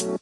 Bags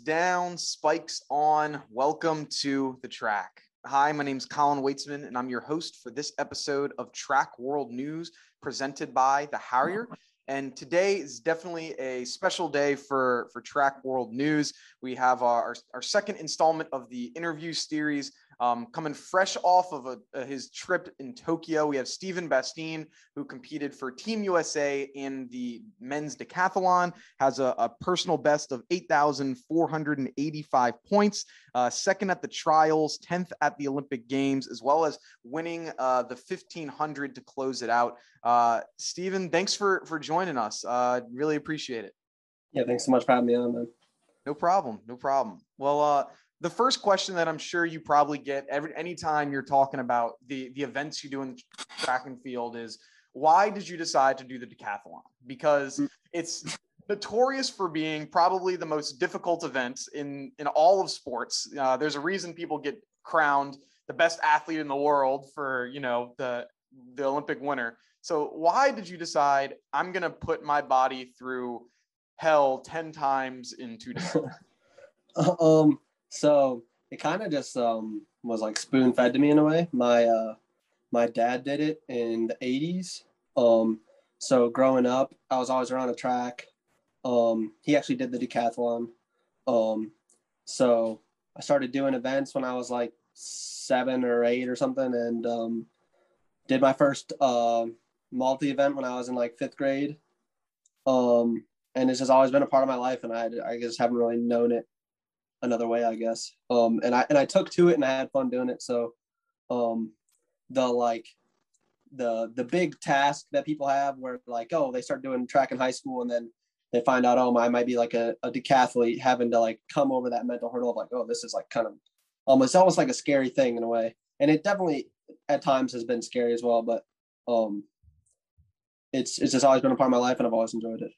down, spikes on. Welcome to the track. Hi, my name is Colin Weitzman, and I'm your host for this episode of Track World News presented by the Harrier. And today is definitely a special day for, for Track World News. We have our, our second installment of the interview series um, coming fresh off of a, his trip in Tokyo. We have Steven Bastien, who competed for Team USA in the men's decathlon, has a, a personal best of 8,485 points, uh, second at the trials, 10th at the Olympic Games, as well as winning uh, the 1500 to close it out. Uh, Steven, thanks for, for joining us. Uh, really appreciate it. Yeah, thanks so much for having me on, man. No problem. No problem. Well, uh, the first question that I'm sure you probably get every anytime you're talking about the the events you do in the track and field is why did you decide to do the decathlon? Because mm. it's notorious for being probably the most difficult event in in all of sports. Uh, there's a reason people get crowned the best athlete in the world for you know the the Olympic winner. So why did you decide I'm gonna put my body through hell ten times in two days? um, so it kind of just um, was like spoon fed to me in a way. My uh, my dad did it in the 80s. Um, so growing up, I was always around a track. Um, he actually did the decathlon. Um, so I started doing events when I was like seven or eight or something, and um, did my first uh, multi event when I was in like fifth grade. Um, and it's just always been a part of my life, and I I just haven't really known it another way, I guess. Um, and I and I took to it and I had fun doing it. So, um, the like the the big task that people have where like oh they start doing track in high school and then they find out oh I might be like a, a decathlete having to like come over that mental hurdle of like oh this is like kind of almost almost like a scary thing in a way and it definitely at times has been scary as well but um it's it's just always been a part of my life and I've always enjoyed it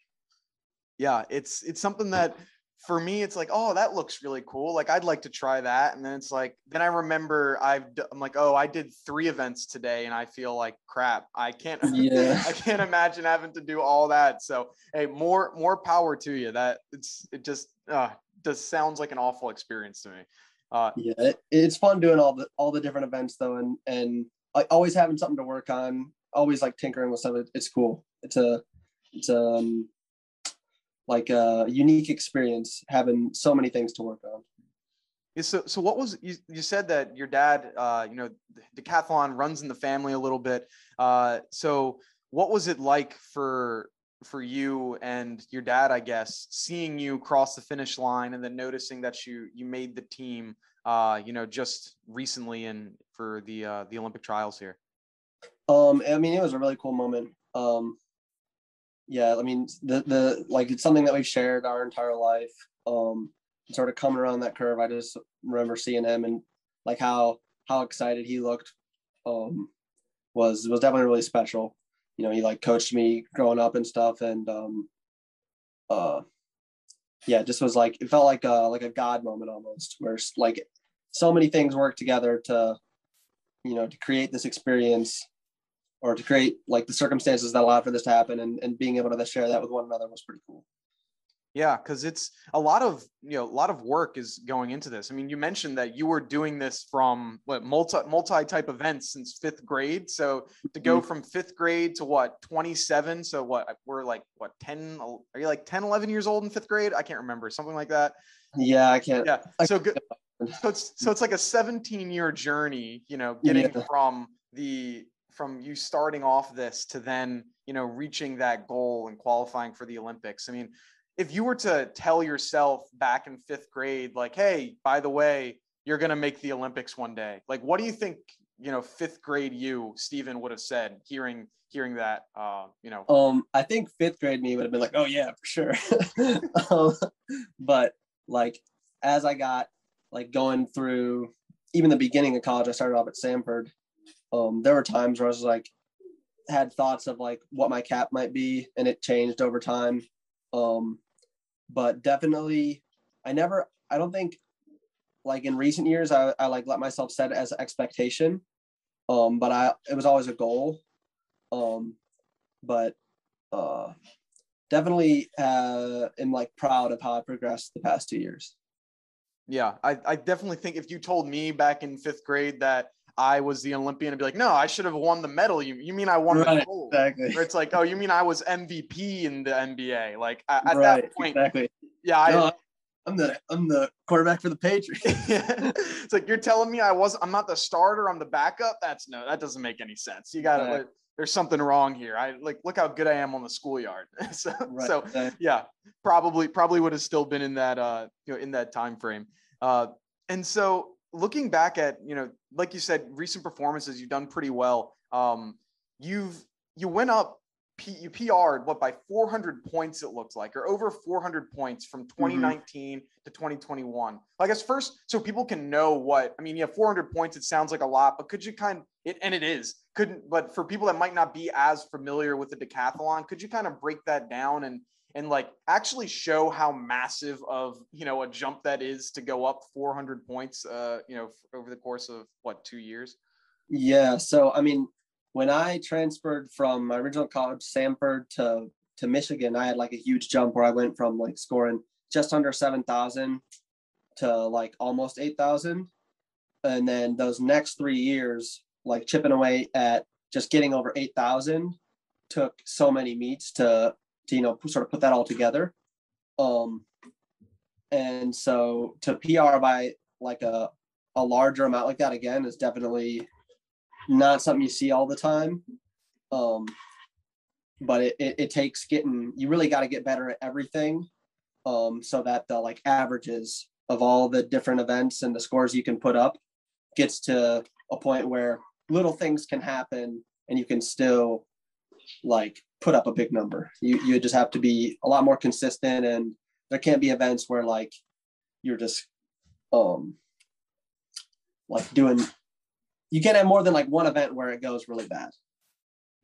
yeah it's it's something that for me, it's like, oh, that looks really cool. Like, I'd like to try that. And then it's like, then I remember I've, I'm like, oh, I did three events today, and I feel like crap. I can't, yeah, I can't imagine having to do all that. So, hey, more, more power to you. That it's, it just, uh, just sounds like an awful experience to me. Uh, yeah, it, it's fun doing all the all the different events though, and and like always having something to work on. Always like tinkering with stuff. It, it's cool. It's a, it's um like a unique experience having so many things to work on. Yeah, so, so what was you, you said that your dad, uh, you know, decathlon runs in the family a little bit. Uh, so what was it like for for you and your dad, I guess, seeing you cross the finish line and then noticing that you you made the team, uh, you know, just recently and for the uh, the Olympic trials here? Um, I mean, it was a really cool moment. Um, yeah, I mean the the like it's something that we've shared our entire life. Um, sort of coming around that curve, I just remember seeing him and like how how excited he looked. Um, was was definitely really special. You know, he like coached me growing up and stuff, and um, uh, yeah, just was like it felt like a like a God moment almost, where like so many things work together to, you know, to create this experience or to create like the circumstances that allowed for this to happen and, and being able to share that with one another was pretty cool. Yeah because it's a lot of you know a lot of work is going into this. I mean you mentioned that you were doing this from what multi multi type events since fifth grade. So to go mm-hmm. from fifth grade to what 27 so what we're like what 10 are you like 10 11 years old in fifth grade? I can't remember something like that. Yeah i can't. Yeah so good so it's so it's like a 17 year journey you know getting yeah. from the from you starting off this to then you know reaching that goal and qualifying for the olympics. I mean if you were to tell yourself back in fifth grade like hey by the way you're going to make the olympics one day like what do you think you know fifth grade you steven would have said hearing hearing that uh you know? Um i think fifth grade me would have been like oh yeah for sure. Um, but like as i got like going through even the beginning of college i started off at samford um, there were times where I was like, had thoughts of like what my cap might be, and it changed over time. Um, but definitely, I never, I don't think like in recent years, I, I like let myself set as expectation. Um, but I it was always a goal. Um, but uh, definitely uh, am like proud of how I progressed the past two years. Yeah, I, I definitely think if you told me back in fifth grade that I was the Olympian, I'd be like, no, I should have won the medal. You you mean I won right, the gold? Exactly. Or it's like, oh, you mean I was MVP in the NBA? Like at, at right, that point, exactly. Yeah, no, I, I'm the I'm the quarterback for the Patriots. it's like you're telling me I wasn't. I'm not the starter. I'm the backup. That's no. That doesn't make any sense. You got to. Right. There's something wrong here. I like look how good I am on the schoolyard. so, right. so yeah, probably probably would have still been in that uh you know in that time frame. Uh, and so looking back at you know like you said recent performances you've done pretty well. Um, you've you went up P, you PR'd what by 400 points it looked like, or over 400 points from 2019 mm-hmm. to 2021. I guess first, so people can know what I mean. You have 400 points. It sounds like a lot, but could you kind of it, and it is couldn't. But for people that might not be as familiar with the decathlon, could you kind of break that down and and like actually show how massive of you know a jump that is to go up 400 points, uh, you know, over the course of what two years? Yeah. So I mean, when I transferred from my original college, Samford, to to Michigan, I had like a huge jump where I went from like scoring just under seven thousand to like almost eight thousand, and then those next three years, like chipping away at just getting over eight thousand, took so many meets to to you know sort of put that all together. Um, and so to PR by like a a larger amount like that again is definitely not something you see all the time. Um, but it, it, it takes getting, you really got to get better at everything um, so that the like averages of all the different events and the scores you can put up gets to a point where little things can happen and you can still like put up a big number. You you just have to be a lot more consistent and there can't be events where like you're just um like doing you can't have more than like one event where it goes really bad.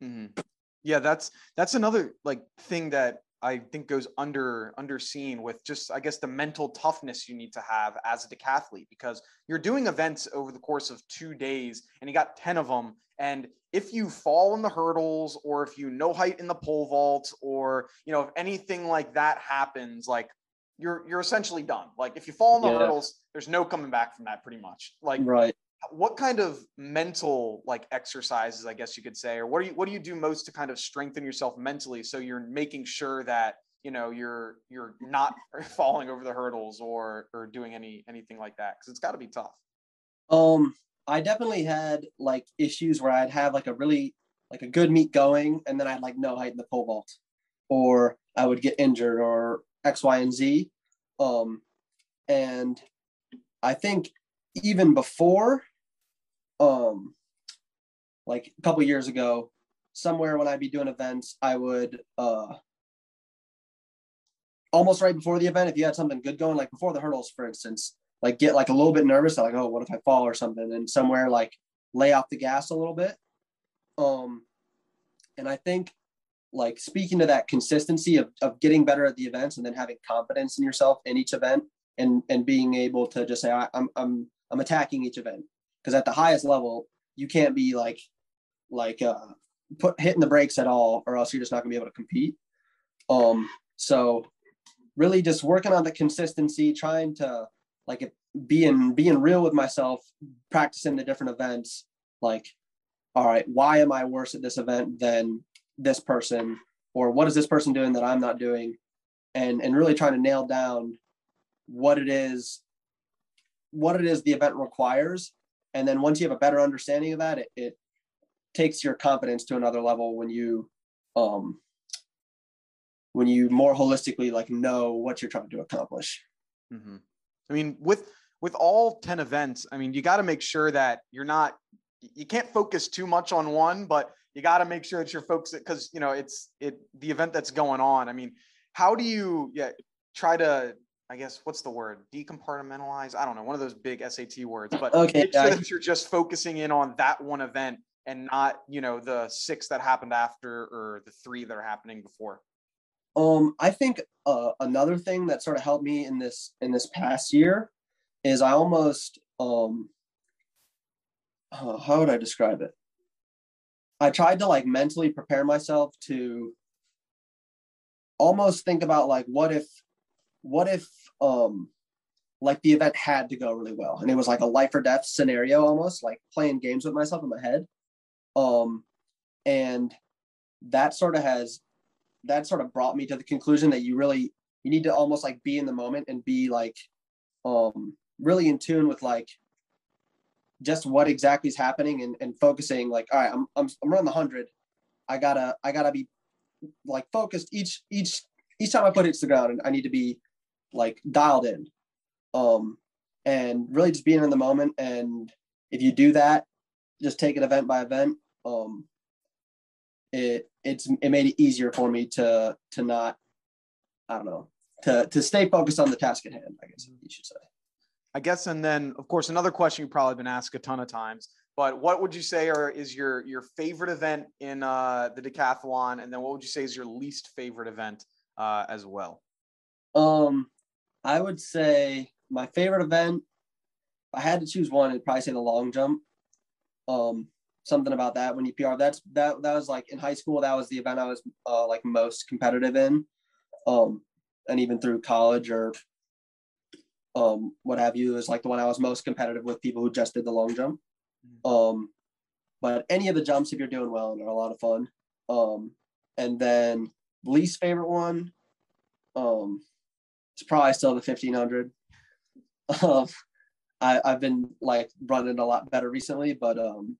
Mm-hmm. Yeah, that's that's another like thing that I think goes under underseen with just I guess the mental toughness you need to have as a decathlete because you're doing events over the course of 2 days and you got 10 of them and if you fall in the hurdles or if you no height in the pole vault or you know if anything like that happens like you're you're essentially done. Like if you fall in the yeah. hurdles there's no coming back from that pretty much. Like right what kind of mental like exercises i guess you could say or what do you what do you do most to kind of strengthen yourself mentally so you're making sure that you know you're you're not falling over the hurdles or or doing any anything like that? Because it's got to be tough. Um i definitely had like issues where i'd have like a really like a good meet going and then i'd like no height in the pole vault or i would get injured or x y and z. Um and i think even before um like a couple years ago somewhere when i'd be doing events i would uh almost right before the event if you had something good going like before the hurdles for instance like get like a little bit nervous like oh what if i fall or something? And somewhere like lay off the gas a little bit. Um and i think like speaking to that consistency of, of getting better at the events and then having confidence in yourself in each event and and being able to just say I, I'm, I'm i'm attacking each event because at the highest level you can't be like like uh put hitting the brakes at all or else you're just not gonna be able to compete. Um so really just working on the consistency trying to like being being real with myself practicing the different events like all right why am i worse at this event than this person? Or what is this person doing that i'm not doing? And and really trying to nail down what it is what it is the event requires and then once you have a better understanding of that it, it takes your confidence to another level when you um when you more holistically like know what you're trying to accomplish mm-hmm. i mean with with all 10 events i mean you got to make sure that you're not you can't focus too much on one but you got to make sure that you're focused because you know it's it the event that's going on i mean how do you yeah try to I guess what's the word? Decompartmentalize? I don't know, one of those big SAT words, but okay, yeah. that you're just focusing in on that one event and not, you know, the six that happened after or the three that are happening before. Um, I think uh, another thing that sort of helped me in this in this past year is I almost um, uh, how would I describe it? I tried to like mentally prepare myself to almost think about like what if what if um like the event had to go really well. And it was like a life or death scenario almost like playing games with myself in my head. Um and that sort of has that sort of brought me to the conclusion that you really you need to almost like be in the moment and be like um really in tune with like just what exactly is happening and, and focusing like all right I'm, I'm i'm running the 100 i gotta i gotta be like focused each each each time i put it to the ground and i need to be like dialed in um and really just being in the moment and if you do that just take it event by event um it it's it made it easier for me to to not i don't know to to stay focused on the task at hand i guess you should say I guess, and then of course another question you've probably been asked a ton of times. But what would you say are is your your favorite event in uh, the decathlon, and then what would you say is your least favorite event uh, as well? Um, I would say my favorite event. If I had to choose one, I'd probably say the long jump. Um, something about that when you PR. That's that that was like in high school. That was the event I was uh, like most competitive in. Um, and even through college or um, what have you, is like the one I was most competitive with people who just did the long jump. Mm-hmm. Um, but any of the jumps, if you're doing well, and are a lot of fun. Um, and then least favorite one, um, it's probably still the 1500. Um, I, I've been like running a lot better recently, but um,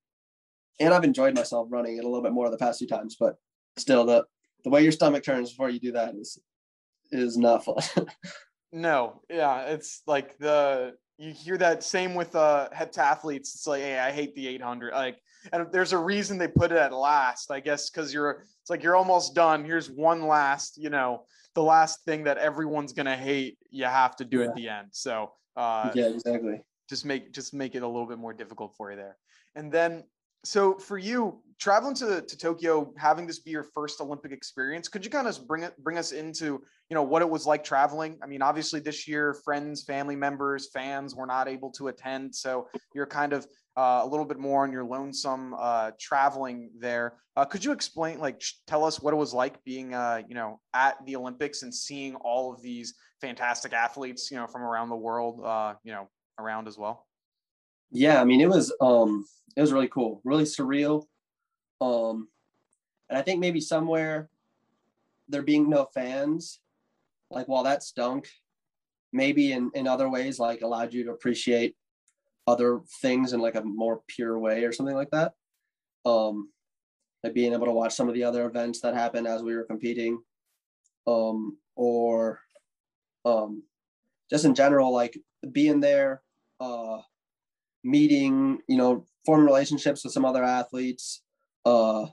and I've enjoyed myself running it a little bit more the past few times. But still, the the way your stomach turns before you do that is is not fun. No, yeah, it's like the you hear that same with uh heptathletes. It's like, hey, I hate the 800. Like, and there's a reason they put it at last, I guess, because you're it's like you're almost done. Here's one last, you know, the last thing that everyone's gonna hate. You have to do yeah. at the end. So uh, yeah, exactly. Just make just make it a little bit more difficult for you there. And then so for you traveling to, to tokyo having this be your first olympic experience could you kind of bring it bring us into you know what it was like traveling i mean obviously this year friends family members fans were not able to attend so you're kind of uh, a little bit more on your lonesome uh, traveling there. Uh, could you explain like tell us what it was like being uh, you know at the olympics and seeing all of these fantastic athletes you know from around the world uh, you know around as well? Yeah i mean it was um it was really cool really surreal. Um and i think maybe somewhere there being no fans like while that stunk maybe in in other ways like allowed you to appreciate other things in like a more pure way or something like that um like being able to watch some of the other events that happened as we were competing um or um just in general like being there uh meeting, you know, forming relationships with some other athletes, uh,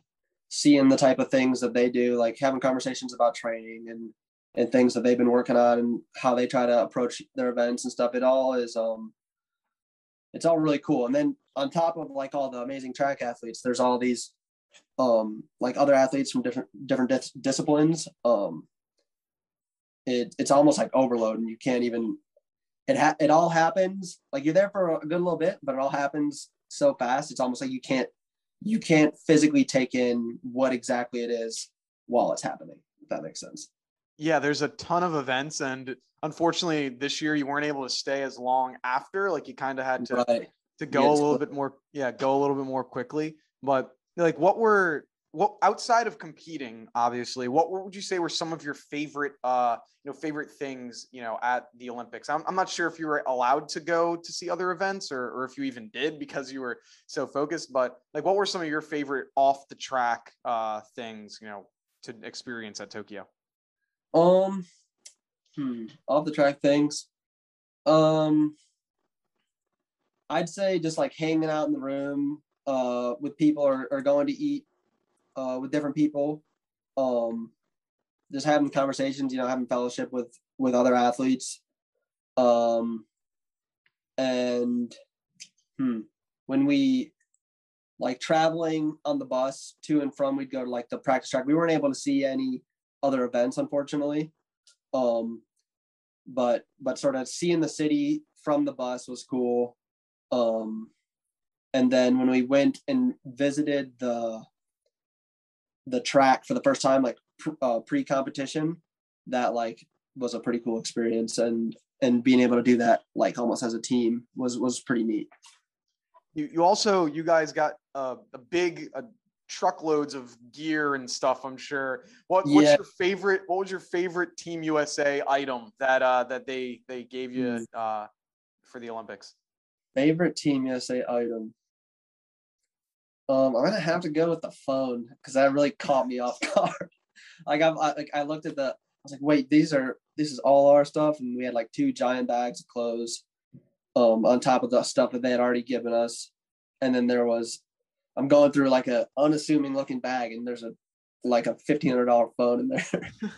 seeing the type of things that they do, like having conversations about training and and things that they've been working on and how they try to approach their events and stuff. It all is um it's all really cool. And then on top of like all the amazing track athletes, there's all these um like other athletes from different different dis- disciplines. Um it, it's almost like overload and you can't even it ha- it all happens like you're there for a good little bit, but it all happens so fast. It's almost like you can't you can't physically take in what exactly it is while it's happening. If that makes sense. Yeah, there's a ton of events, and unfortunately, this year you weren't able to stay as long after. Like you kind of had to right. to go yeah, a little bit more. Yeah, go a little bit more quickly. But like, what were what outside of competing obviously what, what would you say were some of your favorite uh you know favorite things you know at the olympics I'm, I'm not sure if you were allowed to go to see other events or, or if you even did because you were so focused but like what were some of your favorite off the track uh things you know to experience at tokyo um hmm, off the track things. Um i'd say just like hanging out in the room uh with people or, or going to eat uh, with different people, um, just having conversations, you know, having fellowship with with other athletes, um, and hmm, when we like traveling on the bus to and from, we'd go to like the practice track. We weren't able to see any other events, unfortunately. Um, but but sort of seeing the city from the bus was cool. Um, and then when we went and visited the the track for the first time, like uh, pre-competition, that like was a pretty cool experience, and and being able to do that like almost as a team was was pretty neat. You you also you guys got uh, a big uh, truckloads of gear and stuff. I'm sure. What what's your favorite? What was your favorite Team USA item that uh, that they they gave you hmm. uh, for the Olympics? Favorite Team USA item. Um, I'm gonna have to go with the phone because that really caught me off guard. like I'm, I, like I looked at the, I was like, wait, these are this is all our stuff, and we had like two giant bags of clothes, um, on top of the stuff that they had already given us, and then there was, I'm going through like a unassuming looking bag, and there's a like a fifteen hundred dollar phone in there.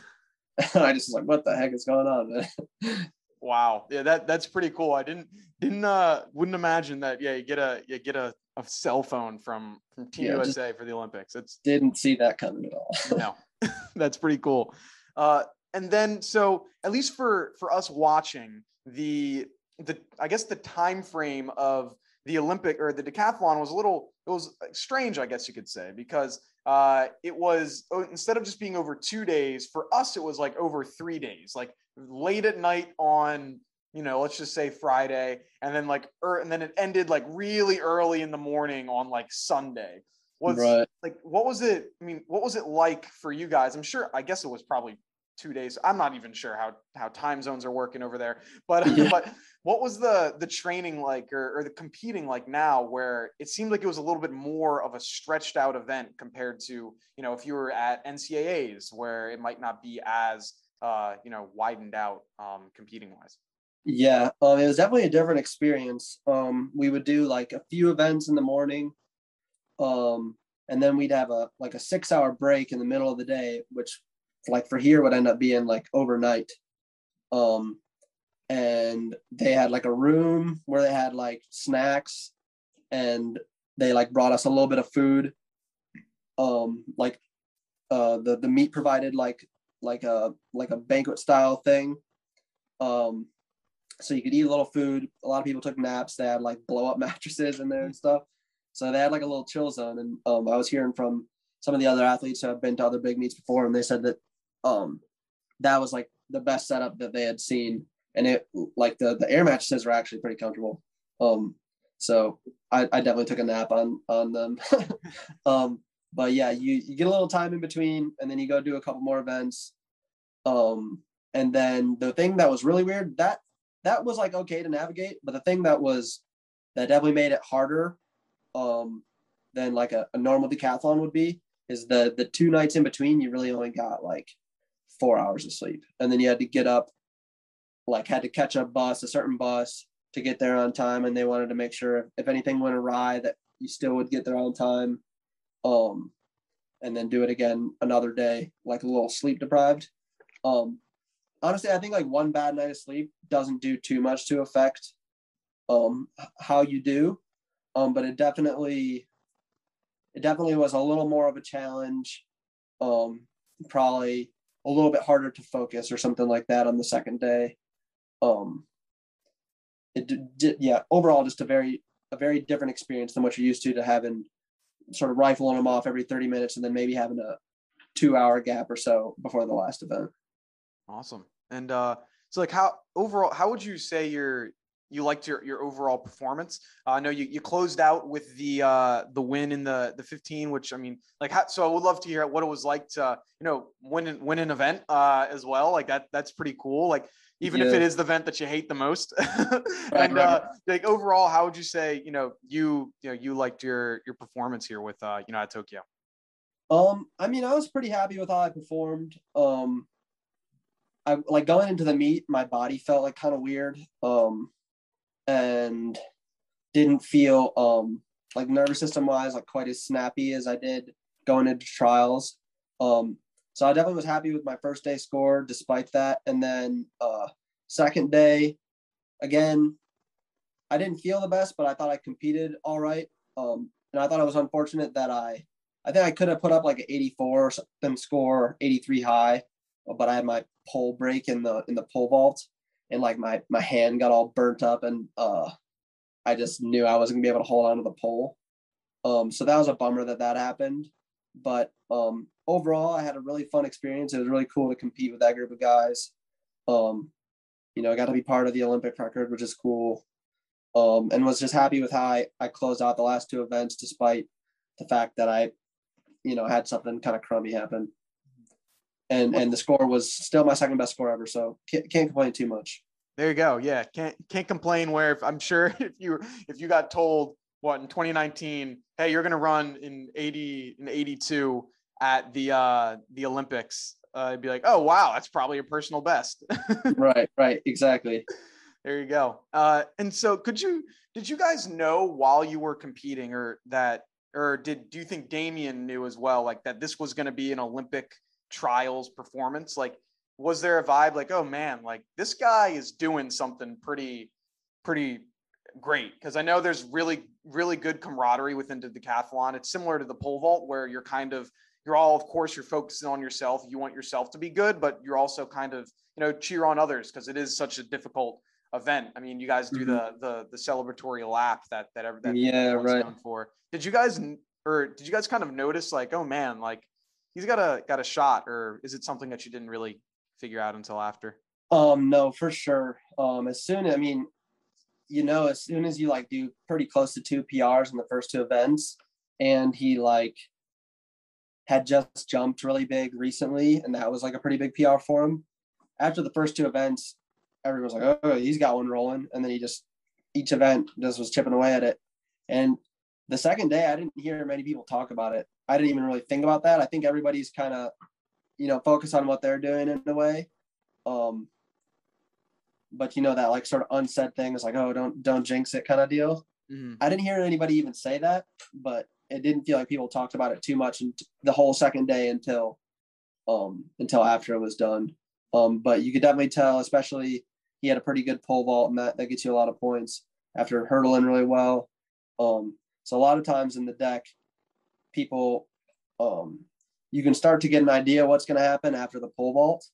I just was like, what the heck is going on? wow, yeah, that that's pretty cool. I didn't didn't uh wouldn't imagine that. Yeah, you get a you get a a cell phone from from Team yeah, USA for the Olympics. It's didn't see that coming at all. no, that's pretty cool. Uh, and then so at least for for us watching the the I guess the time frame of the Olympic or the decathlon was a little it was strange, I guess you could say, because uh, it was instead of just being over two days for us, it was like over three days, like late at night on you know, let's just say Friday, and then like, er, and then it ended like really early in the morning on like Sunday. Was right. like, what was it? I mean, what was it like for you guys? I'm sure. I guess it was probably two days. I'm not even sure how how time zones are working over there, but yeah. but what was the the training like or, or the competing like now? Where it seemed like it was a little bit more of a stretched out event compared to you know if you were at NCAA's where it might not be as uh, you know widened out um, competing wise. Yeah, um, it was definitely a different experience. Um, we would do like a few events in the morning, um, and then we'd have a like a six hour break in the middle of the day, which like for here would end up being like overnight. Um, and they had like a room where they had like snacks, and they like brought us a little bit of food. Um, like uh, the the meat provided like like a like a banquet style thing. Um, so you could eat a little food. A lot of people took naps. They had like blow up mattresses in there and stuff. So they had like a little chill zone. And um, I was hearing from some of the other athletes who have been to other big meets before, and they said that um, that was like the best setup that they had seen. And it like the the air mattresses were actually pretty comfortable. Um, so I, I definitely took a nap on on them. um, but yeah, you you get a little time in between, and then you go do a couple more events. Um, and then the thing that was really weird that that was like okay to navigate. But the thing that was that definitely made it harder um, than like a, a normal decathlon would be is the the two nights in between you really only got like four hours of sleep, and then you had to get up, like had to catch a bus, a certain bus to get there on time, and they wanted to make sure if anything went awry that you still would get there on time. Um, and then do it again another day, like a little sleep deprived. Um, honestly, I think like one bad night of sleep doesn't do too much to affect um how you do. Um, but it definitely it definitely was a little more of a challenge. Um, probably a little bit harder to focus or something like that on the second day. Um, it did, yeah, overall, just a very, a very different experience than what you're used to, to having sort of rifling them off every 30 minutes and then maybe having a two hour gap or so before the last event. Awesome. And uh, so like how overall, how would you say your you liked your your overall performance? Uh, I know you, you closed out with the uh, the win in the the 15, which I mean, like how, so I would love to hear what it was like to you know win win an event uh, as well. Like that that's pretty cool. Like even yeah. if it is the event that you hate the most. and uh, like overall, how would you say you know you you know you liked your your performance here with uh, you know at Tokyo? Um, I mean, I was pretty happy with how I performed. Um, I like going into the meet, my body felt like kind of weird. Um, and didn't feel um like nervous system wise like quite as snappy as I did going into trials. Um, so I definitely was happy with my first day score despite that. And then uh, second day, again, I didn't feel the best, but I thought I competed all right. Um, and I thought it was unfortunate that I, I think I could have put up like an 84 or something score, 83 high, but I had my pole break in the in the pole vault, and like my my hand got all burnt up, and uh, I just knew I wasn't gonna be able to hold on to the pole. Um, so that was a bummer that that happened. But um, overall, I had a really fun experience. It was really cool to compete with that group of guys. Um, you know, I got to be part of the Olympic record, which is cool. Um, and was just happy with how I, I closed out the last two events, despite the fact that I, you know, had something kind of crummy happen. And and the score was still my second best score ever, so can't, can't complain too much. There you go. Yeah, can't can't complain. Where if, I'm sure if you if you got told what in 2019, hey, you're gonna run in 80 in 82 at the uh the Olympics, uh, I'd be like, oh wow, that's probably a personal best. right, right, exactly. There you go. Uh, and so, could you did you guys know while you were competing, or that, or did do you think Damian knew as well, like that this was going to be an Olympic trials performance? Like, was there a vibe like, oh man, like this guy is doing something pretty, pretty great? Because I know there's really, really good camaraderie within the decathlon. It's similar to the pole vault where you're kind of you're all of course you're focusing on yourself. You want yourself to be good but you're also kind of you know cheer on others because it is such a difficult event. I mean you guys do mm-hmm. the the the celebratory lap that that ever that yeah right. for. Did you guys or did you guys kind of notice like oh man like he's got a got a shot or is it something that you didn't really figure out until after? Um no for sure. Um as soon i mean you know as soon as you like do pretty close to two prs in the first two events and he like had just jumped really big recently, and that was like a pretty big PR for him. After the first two events, everyone was like, "Oh, he's got one rolling," and then he just each event just was chipping away at it. And the second day, I didn't hear many people talk about it. I didn't even really think about that. I think everybody's kind of, you know, focused on what they're doing in a way. Um, but you know that like sort of unsaid thing is like, oh, don't don't jinx it kind of deal. Mm-hmm. I didn't hear anybody even say that, but it didn't feel like people talked about it too much the whole second day until um until after it was done. Um, but you could definitely tell, especially he had a pretty good pole vault, and that that gets you a lot of points after hurdling really well. Um, so a lot of times in the deck, people um you can start to get an idea what's going to happen after the pole vault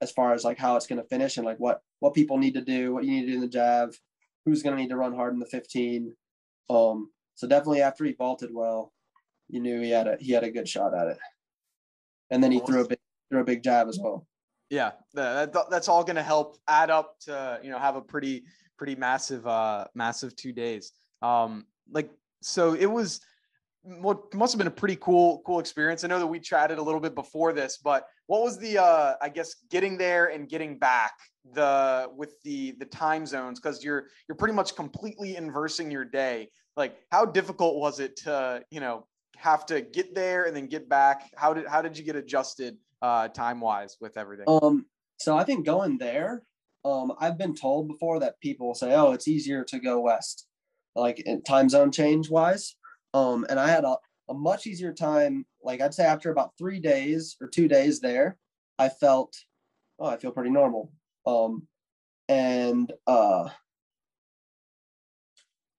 as far as like how it's going to finish and like what what people need to do what you need to do in the jav who's going to need to run hard in the 15 um so definitely after he vaulted well, you knew he had a he had a good shot at it. And then he threw a big threw a big jab as well. Yeah, that, that's all going to help add up to you know have a pretty pretty massive uh massive two days. Um, like so it was what must have been a pretty cool cool experience. I know that we chatted a little bit before this, but what was the uh I guess getting there and getting back the with the the time zones? Because you're you're pretty much completely inversing your day. Like how difficult was it to you know have to get there and then get back? How did how did you get adjusted uh time wise with everything? Um so i think going there um i've been told before that people say oh it's easier to go west like in time zone change wise um and i had a, a much easier time like i'd say after about three days or two days there i felt oh i feel pretty normal um and uh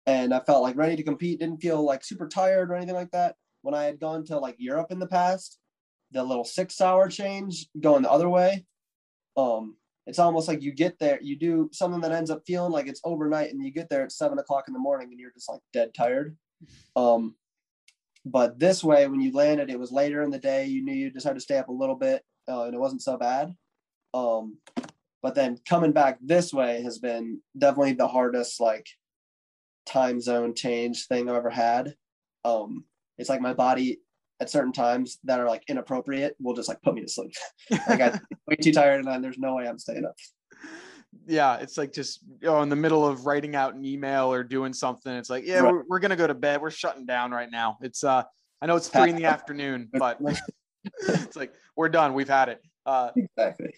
and I felt like ready to compete. Didn't feel like super tired or anything like that. When I had gone to like Europe in the past, the little six hour change going the other way, um, it's almost like you get there, you do something that ends up feeling like it's overnight, and you get there at seven o'clock in the morning, and you're just like dead tired. Um, but this way, when you landed, it was later in the day. You knew you just had to stay up a little bit, uh, and it wasn't so bad. Um, but then coming back this way has been definitely the hardest. Like time zone change thing I've ever had. Um, it's like my body at certain times that are like inappropriate will just like put me to sleep. like I'm way too tired and there's no way I'm staying up. Yeah, it's like just know, in the middle of writing out an email or doing something. It's like, yeah, right. we're, we're gonna go to bed. We're shutting down right now. It's uh I know it's three in the afternoon, but it's like we're done. We've had it. Uh exactly.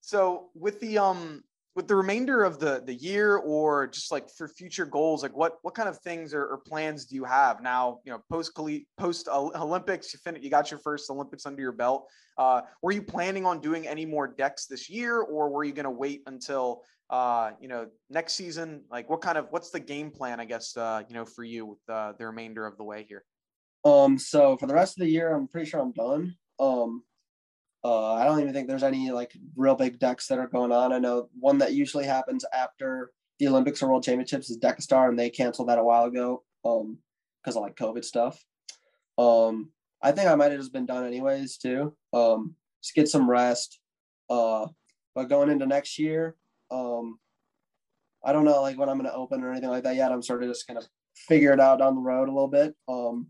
So with the um with the remainder of the the year or just like for future goals like what what kind of things or, or plans do you have now you know post post olympics you fin- you got your first olympics under your belt uh, were you planning on doing any more decks this year or were you going to wait until uh, you know next season? Like what kind of what's the game plan i guess uh, you know for you with uh, the remainder of the way here? Um so for the rest of the year i'm pretty sure i'm done. Um uh, I don't even think there's any like real big decks that are going on. I know one that usually happens after the Olympics or World Championships is Decastar, and they canceled that a while ago um, because of like COVID stuff. Um, I think I might have just been done anyways too. Um, just get some rest. Uh, but going into next year, um, I don't know like when I'm going to open or anything like that yet. I'm sort of just going to figure it out down the road a little bit. Um,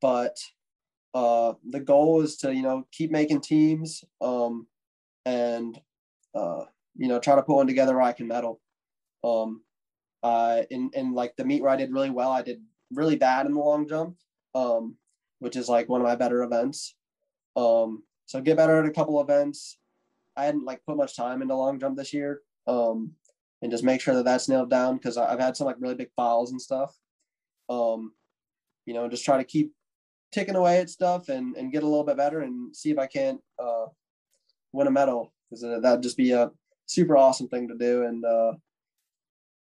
but uh, the goal is to you know keep making teams um, and uh, you know try to put one together where I can medal. Um, uh, in in like the meet where I did really well, I did really bad in the long jump, um, which is like one of my better events. Um, so get better at a couple events. I hadn't like put much time into long jump this year, um, and just make sure that that's nailed down because I've had some like really big falls and stuff. Um, you know, just try to keep ticking away at stuff and and get a little bit better and see if I can't uh, win a medal because that'd just be a super awesome thing to do and uh,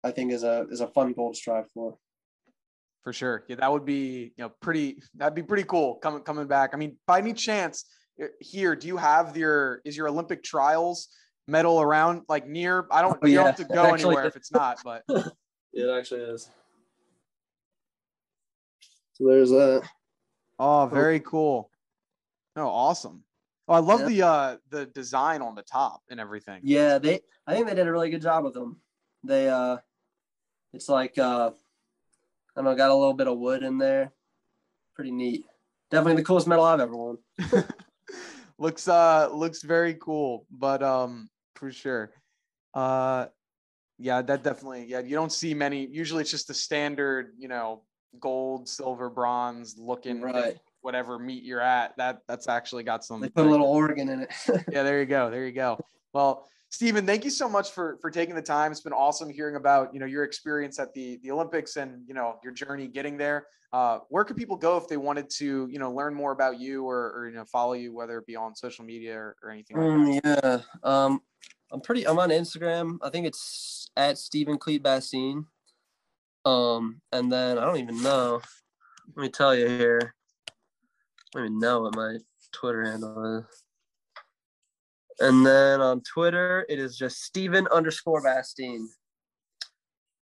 I think is a is a fun goal to strive for. For sure, yeah, that would be you know pretty. That'd be pretty cool coming coming back. I mean, by any chance uh, here, do you have your is your Olympic trials medal around like near? I don't. Oh, you yeah. don't have to go anywhere if it's not, but it actually is. So there's a. Oh, very cool. Oh, awesome. Oh, I love yeah. the uh the design on the top and everything. Yeah, they I think they did a really good job with them. They uh it's like uh I don't know, got a little bit of wood in there. Pretty neat. Definitely the coolest medal I've ever won. looks uh looks very cool, but um for sure. Uh yeah, that definitely yeah, you don't see many usually it's just the standard, you know, gold, silver, bronze looking right. whatever meet you're at. That that's actually got some They put a little organ in it. yeah, there you go. There you go. Well, Steven, thank you so much for for taking the time. It's been awesome hearing about you know your experience at the the Olympics and you know your journey getting there. Uh, where could people go if they wanted to you know learn more about you or, or you know follow you, whether it be on social media or, or anything? Like um, yeah, um, I'm pretty. I'm on Instagram. I think it's at Steven Cleat Bastien. Um, and then I don't even know. Let me tell you here. Don't even know what my Twitter handle is. And then on Twitter, it is just Steven underscore Bastien.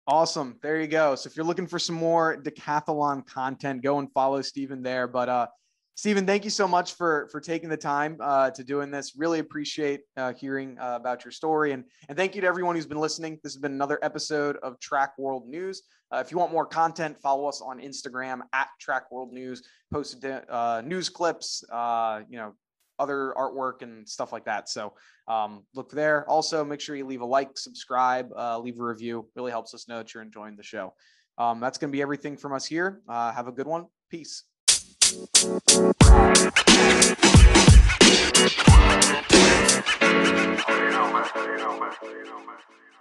Awesome. There you go. So if you're looking for some more decathlon content, go and follow Steven there. But uh Steven, thank you so much for for taking the time uh, to doing this. Really appreciate uh, hearing uh, about your story, and and thank you to everyone who's been listening. This has been another episode of Track World News. Uh, if you want more content, follow us on Instagram at Track World News. Posted uh, news clips, uh, you know, other artwork and stuff like that. So um, look there. Also, make sure you leave a like, subscribe, leave a review. Really helps us know that you're enjoying the show. Um, that's going to be everything from us here. Have a good one. Peace. You know, man. You.